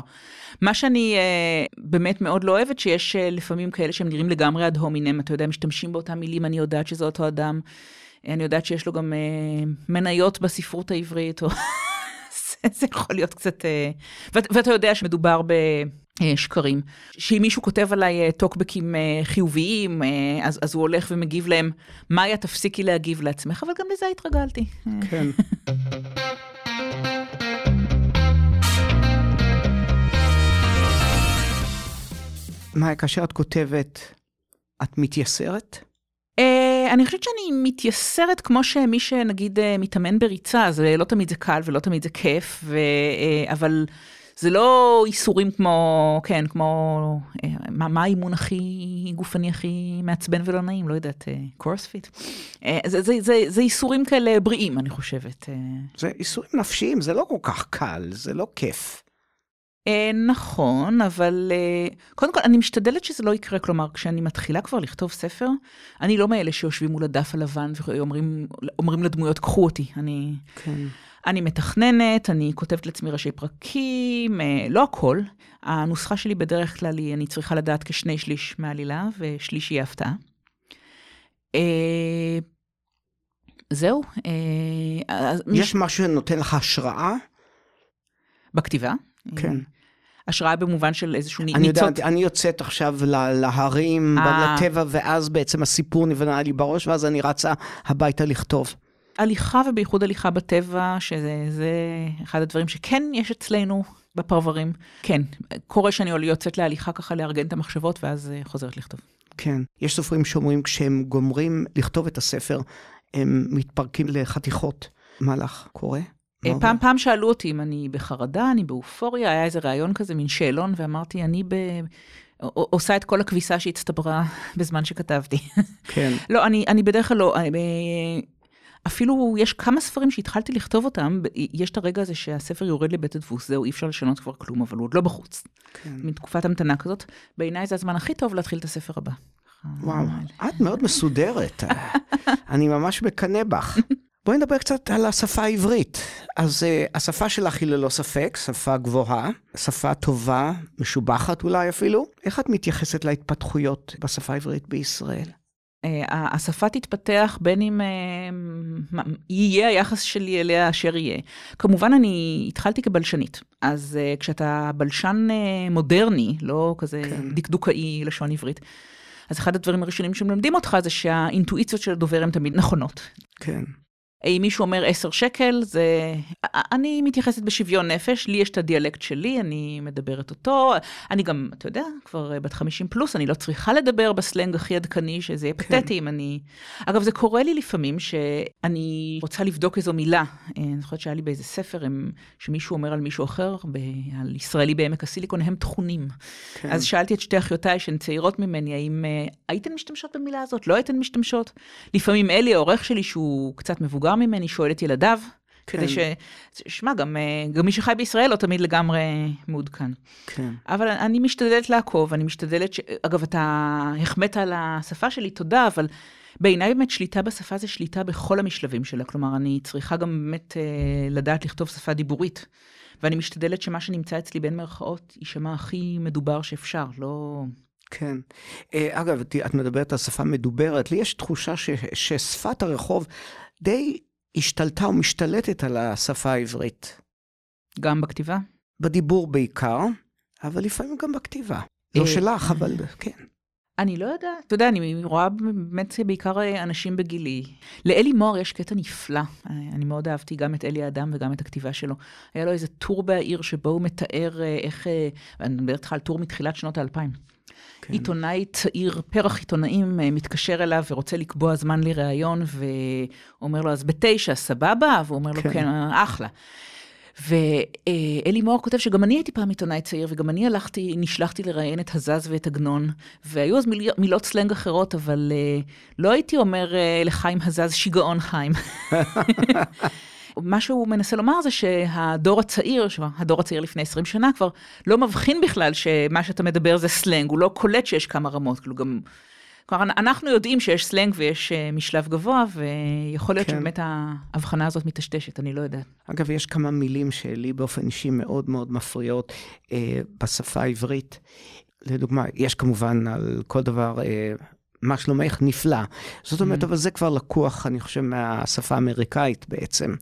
מה שאני uh, באמת מאוד לא אוהבת, שיש uh, לפעמים כאלה שהם נראים לגמרי אד הומינם, אתה יודע, משתמשים באותם מילים, אני יודעת שזה אותו אדם. אני יודעת שיש לו גם uh, מניות בספרות העברית, או... זה יכול להיות קצת... ואתה יודע שמדובר ב... שקרים. שאם מישהו כותב עליי טוקבקים חיוביים, אז, אז הוא הולך ומגיב להם, מאיה, תפסיקי להגיב לעצמך, אבל גם לזה התרגלתי. כן. מאיה, כאשר את כותבת, את מתייסרת? אני חושבת שאני מתייסרת כמו שמי שנגיד מתאמן בריצה, אז לא תמיד זה קל ולא תמיד זה כיף, ו, אבל זה לא איסורים כמו, כן, כמו, uh, מה, מה האימון הכי גופני הכי מעצבן ולא נעים, לא יודעת, קורספיט. Uh, uh, זה, זה, זה, זה איסורים כאלה בריאים, אני חושבת. זה איסורים נפשיים, זה לא כל כך קל, זה לא כיף. אה, נכון, אבל אה, קודם כל, אני משתדלת שזה לא יקרה. כלומר, כשאני מתחילה כבר לכתוב ספר, אני לא מאלה שיושבים מול הדף הלבן ואומרים לדמויות, קחו אותי. אני, כן. אני מתכננת, אני כותבת לעצמי ראשי פרקים, אה, לא הכל. הנוסחה שלי בדרך כלל היא, אני צריכה לדעת כשני שליש מהעלילה, ושליש היא הפתעה. זהו. יש משהו שנותן לך השראה? בכתיבה? כן. השראה במובן של איזשהו ניצוץ. אני יודעת, אני יוצאת עכשיו להרים, אה. לטבע, ואז בעצם הסיפור נבנה לי בראש, ואז אני רצה הביתה לכתוב. הליכה, ובייחוד הליכה בטבע, שזה אחד הדברים שכן יש אצלנו בפרברים. כן, קורה שאני יוצאת להליכה ככה לארגן את המחשבות, ואז אה, חוזרת לכתוב. כן, יש סופרים שאומרים, כשהם גומרים לכתוב את הספר, הם מתפרקים לחתיכות. מה לך קורה? אה, פעם, פעם שאלו אותי אם אני בחרדה, אני באופוריה, היה איזה ראיון כזה, מין שאלון, ואמרתי, אני ב... עושה את כל הכביסה שהצטברה בזמן שכתבתי. כן. לא, אני, אני בדרך כלל לא, אה, אפילו יש כמה ספרים שהתחלתי לכתוב אותם, יש את הרגע הזה שהספר יורד לבית הדפוס, זהו, אי אפשר לשנות כבר כלום, אבל הוא עוד לא בחוץ. כן. מתקופת המתנה כזאת. בעיניי זה הזמן הכי טוב להתחיל את הספר הבא. וואו, את מאוד מסודרת. אני ממש מקנא בך. בואי נדבר קצת על השפה העברית. אז uh, השפה שלך היא ללא ספק שפה גבוהה, שפה טובה, משובחת אולי אפילו. איך את מתייחסת להתפתחויות בשפה העברית בישראל? Uh, השפה תתפתח בין אם uh, יהיה היחס שלי אליה אשר יהיה. כמובן, אני התחלתי כבלשנית, אז uh, כשאתה בלשן uh, מודרני, לא כזה כן. דקדוקאי לשון עברית, אז אחד הדברים הראשונים שמלמדים אותך זה שהאינטואיציות של הדובר הן תמיד נכונות. כן. אם מישהו אומר 10 שקל, זה... אני מתייחסת בשוויון נפש, לי יש את הדיאלקט שלי, אני מדברת אותו. אני גם, אתה יודע, כבר בת 50 פלוס, אני לא צריכה לדבר בסלנג הכי עדכני, שזה יהיה כן. פתטי אם אני... אגב, זה קורה לי לפעמים שאני רוצה לבדוק איזו מילה. אני זוכרת שהיה לי באיזה ספר, הם, שמישהו אומר על מישהו אחר, ב... על ישראלי בעמק הסיליקון, הם תכונים. כן. אז שאלתי את שתי אחיותיי, שהן צעירות ממני, האם אה, הייתן משתמשות במילה הזאת? לא הייתן משתמשות? לפעמים אלי, העורך שלי, שהוא קצת מבוגר ממני שואל את ילדיו, כן. כדי ש... שמע, גם, אה, גם מי שחי בישראל לא תמיד לגמרי מעודכן. כן. אבל אני משתדלת לעקוב, אני משתדלת ש... אגב, אתה החמאת על השפה שלי, תודה, אבל בעיניי באמת שליטה בשפה זה שליטה בכל המשלבים שלה. כלומר, אני צריכה גם באמת אה, לדעת לכתוב שפה דיבורית. ואני משתדלת שמה שנמצא אצלי בין מירכאות יישמע הכי מדובר שאפשר, לא... כן. אה, אגב, את מדברת על שפה מדוברת, לי יש תחושה ש, ששפת הרחוב די השתלטה ומשתלטת על השפה העברית. גם בכתיבה? בדיבור בעיקר, אבל לפעמים גם בכתיבה. לא אה, שלך, אבל כן. אני לא יודעת, אתה יודע, אני רואה באמת בעיקר אנשים בגילי. לאלי מוהר יש קטע נפלא, אני מאוד אהבתי גם את אלי אדם וגם את הכתיבה שלו. היה לו איזה טור בעיר שבו הוא מתאר אה, איך, אה, אני מדברת איתך על טור מתחילת שנות האלפיים. כן. עיתונאי צעיר, פרח עיתונאים, אה, מתקשר אליו ורוצה לקבוע זמן לראיון, ואומר לו, אז בתשע, סבבה? והוא אומר כן. לו, כן, אחלה. ואלי מוהר כותב שגם אני הייתי פעם עיתונאי צעיר, וגם אני הלכתי, נשלחתי לראיין את הזז ואת עגנון, והיו אז מיל, מילות סלנג אחרות, אבל לא הייתי אומר לחיים הזז, שיגעון חיים. מה שהוא מנסה לומר זה שהדור הצעיר, הדור הצעיר לפני 20 שנה כבר לא מבחין בכלל שמה שאתה מדבר זה סלנג, הוא לא קולט שיש כמה רמות, כאילו גם... כלומר, אנחנו יודעים שיש סלנג ויש אה, משלב גבוה, ויכול להיות כן. שבאמת ההבחנה הזאת מטשטשת, אני לא יודעת. אגב, יש כמה מילים שלי באופן אישי מאוד מאוד מפריעות uh, בשפה העברית. לדוגמה, יש כמובן על כל דבר uh, מה שלומך? נפלא. זאת אומרת, mm-hmm. אבל זה כבר לקוח, אני חושב, מהשפה האמריקאית בעצם.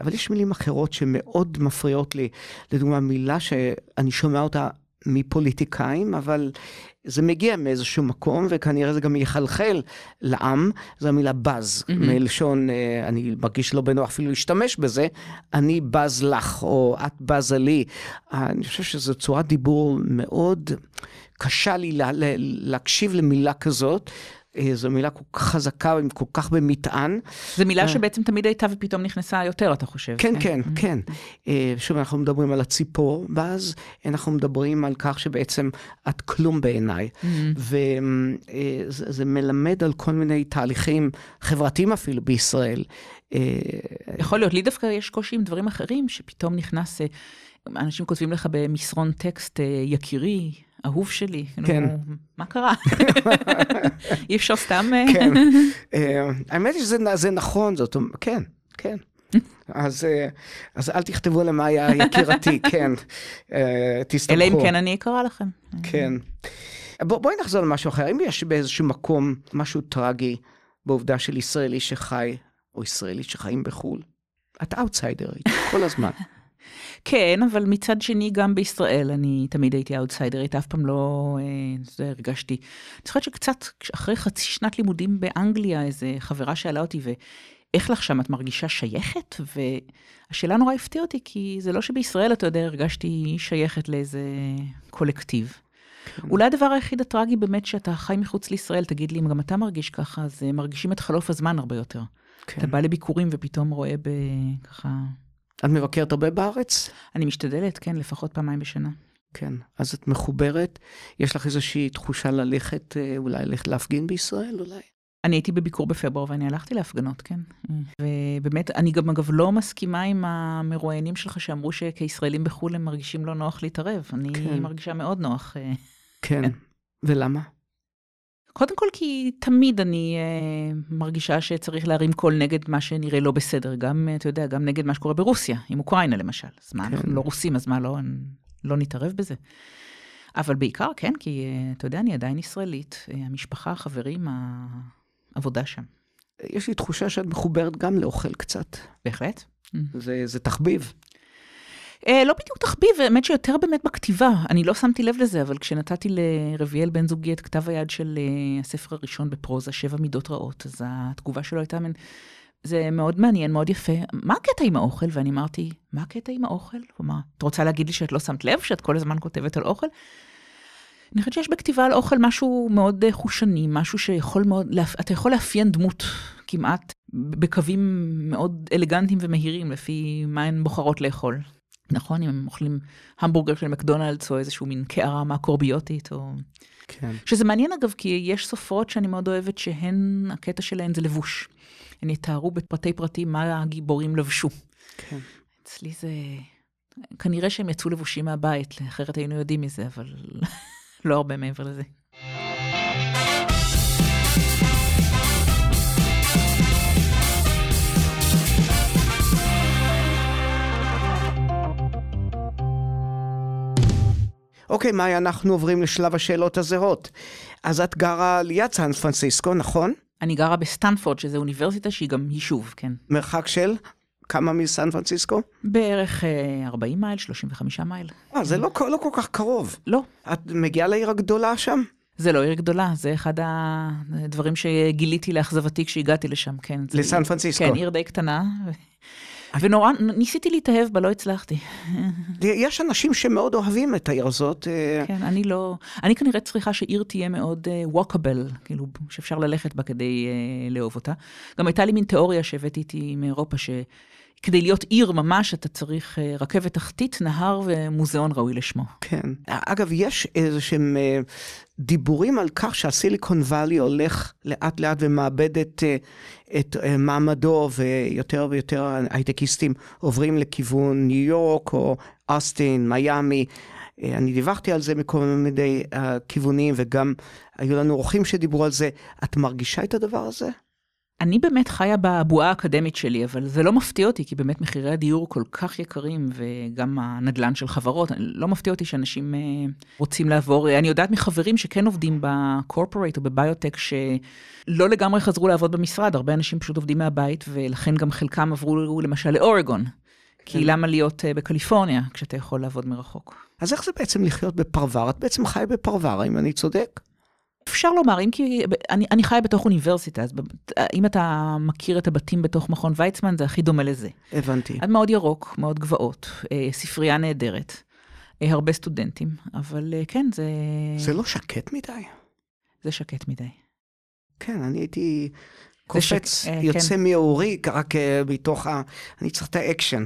אבל יש מילים אחרות שמאוד מפריעות לי. לדוגמה, מילה שאני שומע אותה מפוליטיקאים, אבל זה מגיע מאיזשהו מקום, וכנראה זה גם יחלחל לעם, זו המילה בז, mm-hmm. מלשון, אה, אני מרגיש לא בנוח אפילו להשתמש בזה, אני בז לך, או את בזה לי. אני חושב שזו צורת דיבור מאוד קשה לי לה, להקשיב למילה כזאת. אה, זו מילה כל כך חזקה, כל כך במטען. זו מילה אה, שבעצם תמיד הייתה ופתאום נכנסה יותר, אתה חושב? כן, כן, כן. Mm-hmm. כן. שוב, אנחנו מדברים על הציפור, ואז אנחנו מדברים על כך שבעצם את כלום בעיניי. Mm-hmm. וזה מלמד על כל מיני תהליכים חברתיים אפילו בישראל. יכול להיות, לי דווקא יש קושי עם דברים אחרים, שפתאום נכנס... אנשים כותבים לך במסרון טקסט, יקירי, אהוב שלי. כן. מה קרה? אי אפשר סתם... אה? כן. אה, האמת היא שזה נכון, זאת אומרת, כן, כן. אז, אה, אז אל תכתבו למאיה יקירתי, כן, תסתמכו. אלא אם כן אני אקרא לכם. כן. בוא, בואי נחזור למשהו אחר. אם יש באיזשהו מקום משהו טרגי בעובדה של ישראלי שחי, או ישראלית שחיים בחו"ל, את אאוטסיידרית כל הזמן. כן, אבל מצד שני, גם בישראל אני תמיד הייתי אאוטסיידרית, אף פעם לא, אה, זה הרגשתי. אני זוכרת שקצת, אחרי חצי שנת לימודים באנגליה, איזה חברה שאלה אותי, ואיך לך שם, את מרגישה שייכת? והשאלה נורא הפתיעה אותי, כי זה לא שבישראל, אתה יודע, הרגשתי שייכת לאיזה קולקטיב. כן. אולי הדבר היחיד הטרגי באמת שאתה חי מחוץ לישראל, תגיד לי אם גם אתה מרגיש ככה, אז מרגישים את חלוף הזמן הרבה יותר. כן. אתה בא לביקורים ופתאום רואה בככה... את מבקרת הרבה בארץ? אני משתדלת, כן, לפחות פעמיים בשנה. כן, אז את מחוברת, יש לך איזושהי תחושה ללכת, אה, אולי ללכת להפגין בישראל, אולי? אני הייתי בביקור בפברואר ואני הלכתי להפגנות, כן. ובאמת, אני גם אגב לא מסכימה עם המרואיינים שלך שאמרו שכישראלים בחו"ל הם מרגישים לא נוח להתערב. אני כן. מרגישה מאוד נוח. אה, כן. כן. ולמה? קודם כל כי תמיד אני uh, מרגישה שצריך להרים קול נגד מה שנראה לא בסדר, גם, אתה יודע, גם נגד מה שקורה ברוסיה, עם אוקראינה למשל. אז מה, כן. אנחנו לא רוסים, אז מה, לא, לא נתערב בזה? אבל בעיקר, כן, כי uh, אתה יודע, אני עדיין ישראלית, uh, המשפחה, החברים, העבודה שם. יש לי תחושה שאת מחוברת גם לאוכל קצת. בהחלט. זה, זה תחביב. אה, לא בדיוק תחביב, האמת שיותר באמת בכתיבה. אני לא שמתי לב לזה, אבל כשנתתי לרביאל בן זוגי את כתב היד של uh, הספר הראשון בפרוזה, שבע מידות רעות, אז התגובה שלו הייתה מן... זה מאוד מעניין, מאוד יפה. מה הקטע עם האוכל? ואני אמרתי, מה הקטע עם האוכל? הוא אמר, את רוצה להגיד לי שאת לא שמת לב, שאת כל הזמן כותבת על אוכל? אני חושבת שיש בכתיבה על אוכל משהו מאוד אה, חושני, משהו שיכול מאוד, אתה יכול לאפיין דמות כמעט בקווים מאוד אלגנטיים ומהירים, לפי מה הן בוחרות לאכול. נכון, אם הם אוכלים המבורגר של מקדונלדס או איזשהו מין קערה מקורביוטית, או... כן. שזה מעניין אגב, כי יש סופרות שאני מאוד אוהבת שהן, הקטע שלהן זה לבוש. הן יתארו בפרטי פרטים מה הגיבורים לבשו. כן. אצלי זה... כנראה שהם יצאו לבושים מהבית, אחרת היינו יודעים מזה, אבל לא הרבה מעבר לזה. אוקיי, מאיה, אנחנו עוברים לשלב השאלות הזהות. אז את גרה ליד סן פרנסיסקו, נכון? אני גרה בסטנפורד, שזו אוניברסיטה שהיא גם יישוב, כן. מרחק של? כמה מסן פרנסיסקו? בערך 40 אה, מייל, 35 מייל. אה, זה לא, לא כל כך קרוב. לא. את מגיעה לעיר הגדולה שם? זה לא עיר גדולה, זה אחד הדברים שגיליתי לאכזבתי כשהגעתי לשם, כן. לסן פרנסיסקו. כן, עיר די קטנה. ונורא, ניסיתי להתאהב בה, לא הצלחתי. יש אנשים שמאוד אוהבים את העיר הזאת. אה, כן, אני לא... אני כנראה צריכה שעיר תהיה מאוד ווקאבל, uh, כאילו, שאפשר ללכת בה כדי uh, לאהוב אותה. גם הייתה לי מין תיאוריה שהבאתי איתי מאירופה, ש... כדי להיות עיר ממש, אתה צריך אה, רכבת תחתית, נהר ומוזיאון ראוי לשמו. כן. אגב, יש איזה שהם אה, דיבורים על כך שהסיליקון וואלי הולך לאט לאט ומאבד את, אה, את מעמדו, ויותר ויותר הייטקיסטים עוברים לכיוון ניו יורק או אוסטין, מיאמי. אני דיווחתי על זה מכל מיני כיוונים, וגם היו לנו אורחים שדיברו על זה. את מרגישה את הדבר הזה? אני באמת חיה בבועה האקדמית שלי, אבל זה לא מפתיע אותי, כי באמת מחירי הדיור כל כך יקרים, וגם הנדלן של חברות, לא מפתיע אותי שאנשים אה, רוצים לעבור. אני יודעת מחברים שכן עובדים בקורפורייט או בביוטק, שלא לגמרי חזרו לעבוד במשרד, הרבה אנשים פשוט עובדים מהבית, ולכן גם חלקם עברו למשל לאורגון. כי כן. למה להיות uh, בקליפורניה כשאתה יכול לעבוד מרחוק? אז איך זה בעצם לחיות בפרבר? את בעצם חי בפרבר, האם אני צודק? אפשר לומר, אם כי אני, אני חיה בתוך אוניברסיטה, אז אם אתה מכיר את הבתים בתוך מכון ויצמן, זה הכי דומה לזה. הבנתי. מאוד ירוק, מאוד גבעות, אה, ספרייה נהדרת, אה, הרבה סטודנטים, אבל אה, כן, זה... זה לא שקט מדי? זה שקט מדי. כן, אני הייתי קופץ, שק... יוצא כן. מאורי, רק מתוך ה... אני צריך את האקשן.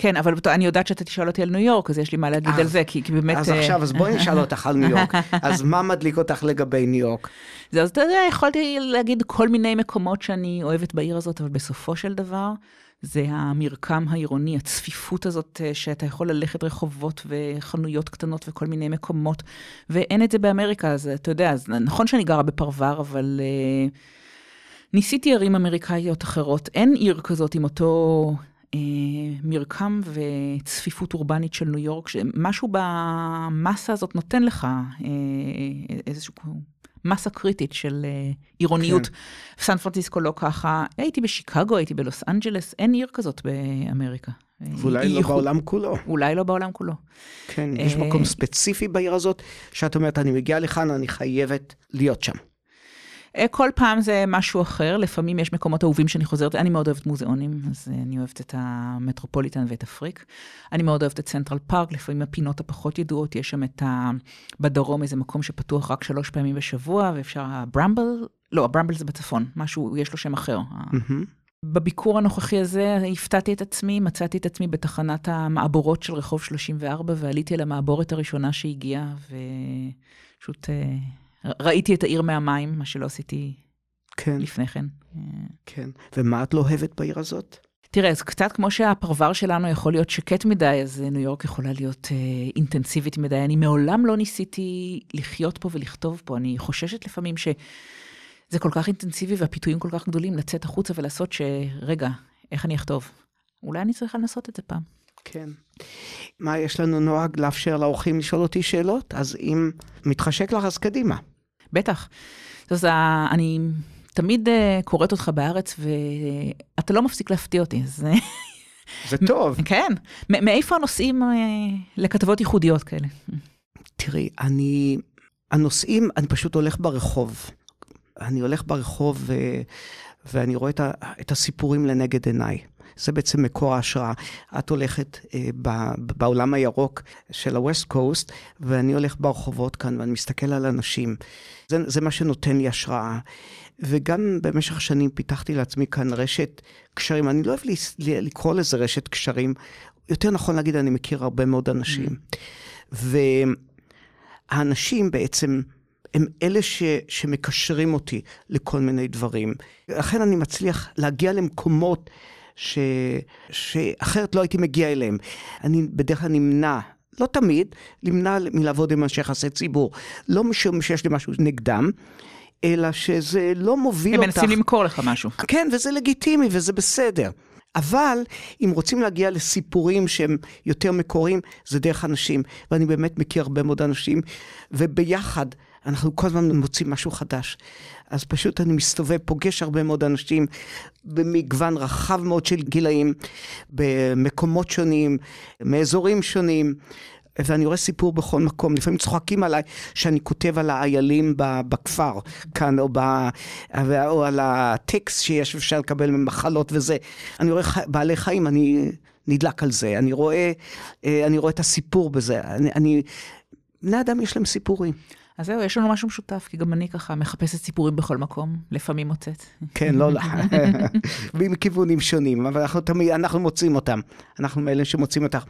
כן, אבל אני יודעת שאתה תשאל אותי על ניו יורק, אז יש לי מה להגיד על זה, כי, כי באמת... אז עכשיו, אז בואי נשאל אותך על ניו יורק. אז מה מדליק אותך לגבי ניו יורק? זה, אז אתה יודע, יכולתי להגיד כל מיני מקומות שאני אוהבת בעיר הזאת, אבל בסופו של דבר, זה המרקם העירוני, הצפיפות הזאת, אה, שאתה יכול ללכת רחובות וחנויות קטנות וכל מיני מקומות, ואין את זה באמריקה, אז אתה יודע, אז נכון שאני גרה בפרבר, אבל... uh, ניסיתי ערים אמריקאיות אחרות, אין עיר כזאת עם אותו אה, מרקם וצפיפות אורבנית של ניו יורק, שמשהו במסה הזאת נותן לך אה, איזושהי מסה קריטית של אה, עירוניות. כן. סן פרנסיסקו לא ככה, הייתי בשיקגו, הייתי בלוס אנג'לס, אין עיר כזאת באמריקה. ואולי לא יכול... בעולם כולו. אולי לא בעולם כולו. כן, יש מקום ספציפי בעיר הזאת, שאת אומרת, אני מגיעה לכאן, אני חייבת להיות שם. אה, כל פעם זה משהו אחר, לפעמים יש מקומות אהובים שאני חוזרת, אני מאוד אוהבת מוזיאונים, אז אה, אני אוהבת את המטרופוליטן ואת הפריק. אני מאוד אוהבת את צנטרל פארק, לפעמים הפינות הפחות ידועות, יש שם את ה... בדרום איזה מקום שפתוח רק שלוש פעמים בשבוע, ואפשר, הברמבל, לא, הברמבל זה בצפון, משהו, יש לו שם אחר. Mm-hmm. בביקור הנוכחי הזה הפתעתי את עצמי, מצאתי את עצמי בתחנת המעבורות של רחוב 34, ועליתי על המעבורת הראשונה שהגיעה, ופשוט... אה, ראיתי את העיר מהמים, מה שלא עשיתי כן. לפני כן. כן. ומה את לא אוהבת בעיר הזאת? תראה, אז קצת כמו שהפרבר שלנו יכול להיות שקט מדי, אז ניו יורק יכולה להיות אה, אינטנסיבית מדי. אני מעולם לא ניסיתי לחיות פה ולכתוב פה. אני חוששת לפעמים שזה כל כך אינטנסיבי והפיתויים כל כך גדולים לצאת החוצה ולעשות שרגע, איך אני אכתוב? אולי אני צריכה לנסות את זה פעם. כן. מה, יש לנו נוהג לאפשר לאורחים לשאול אותי שאלות? אז אם מתחשק לך, אז קדימה. בטח. אז אני תמיד uh, קוראת אותך בארץ, ואתה לא מפסיק להפתיע אותי, אז... זה טוב. כן. מאיפה הנושאים לכתבות ייחודיות כאלה? תראי, אני... הנושאים, אני פשוט הולך ברחוב. אני הולך ברחוב ו... ואני רואה את, ה... את הסיפורים לנגד עיניי. זה בעצם מקור ההשראה. את הולכת אה, ב, בעולם הירוק של ה-West Coast, ואני הולך ברחובות כאן ואני מסתכל על אנשים. זה, זה מה שנותן לי השראה. וגם במשך השנים פיתחתי לעצמי כאן רשת קשרים. אני לא אוהב לקרוא לזה רשת קשרים, יותר נכון להגיד, אני מכיר הרבה מאוד אנשים. והאנשים בעצם... הם אלה ש, שמקשרים אותי לכל מיני דברים. לכן אני מצליח להגיע למקומות ש... שאחרת לא הייתי מגיע אליהם. אני בדרך כלל נמנע, לא תמיד, נמנע מלעבוד עם אנשי יחסי ציבור. לא משום שיש לי משהו נגדם. אלא שזה לא מוביל אותך... הם מנסים למכור לך משהו. כן, וזה לגיטימי וזה בסדר. אבל אם רוצים להגיע לסיפורים שהם יותר מקוריים, זה דרך אנשים. ואני באמת מכיר הרבה מאוד אנשים, וביחד אנחנו כל הזמן מוצאים משהו חדש. אז פשוט אני מסתובב, פוגש הרבה מאוד אנשים במגוון רחב מאוד של גילאים, במקומות שונים, מאזורים שונים. ואני רואה סיפור בכל מקום, לפעמים צוחקים עליי שאני כותב על האיילים בכפר כאן, או, ב, או על הטקסט שיש אפשר לקבל ממחלות וזה. אני רואה בעלי חיים, אני נדלק על זה, אני רואה, אה, אני רואה את הסיפור בזה. אני, אני, בני אדם יש להם סיפורים. אז זהו, יש לנו משהו משותף, כי גם אני ככה מחפשת סיפורים בכל מקום, לפעמים מוצאת. כן, לא, לא. מכיוונים שונים, אבל אנחנו תמיד, אנחנו מוצאים אותם. אנחנו מאלה שמוצאים אותך.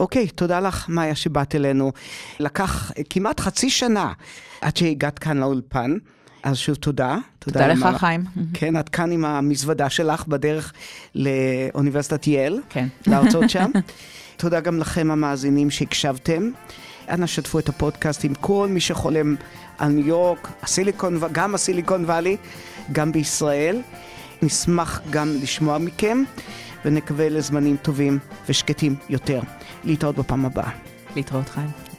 אוקיי, תודה לך, מאיה, שבאת אלינו. לקח כמעט חצי שנה עד שהגעת כאן לאולפן. אז שוב תודה. תודה, תודה לך, חיים. כן, את כאן עם המזוודה שלך בדרך לאוניברסיטת יל. כן. להרצות שם. תודה גם לכם המאזינים שהקשבתם. אנא שתפו את הפודקאסט עם כל מי שחולם על ניו יורק, הסיליקון, גם הסיליקון וואלי, גם בישראל. נשמח גם לשמוע מכם, ונקווה לזמנים טובים ושקטים יותר. להתראות בפעם הבאה. להתראות חיים.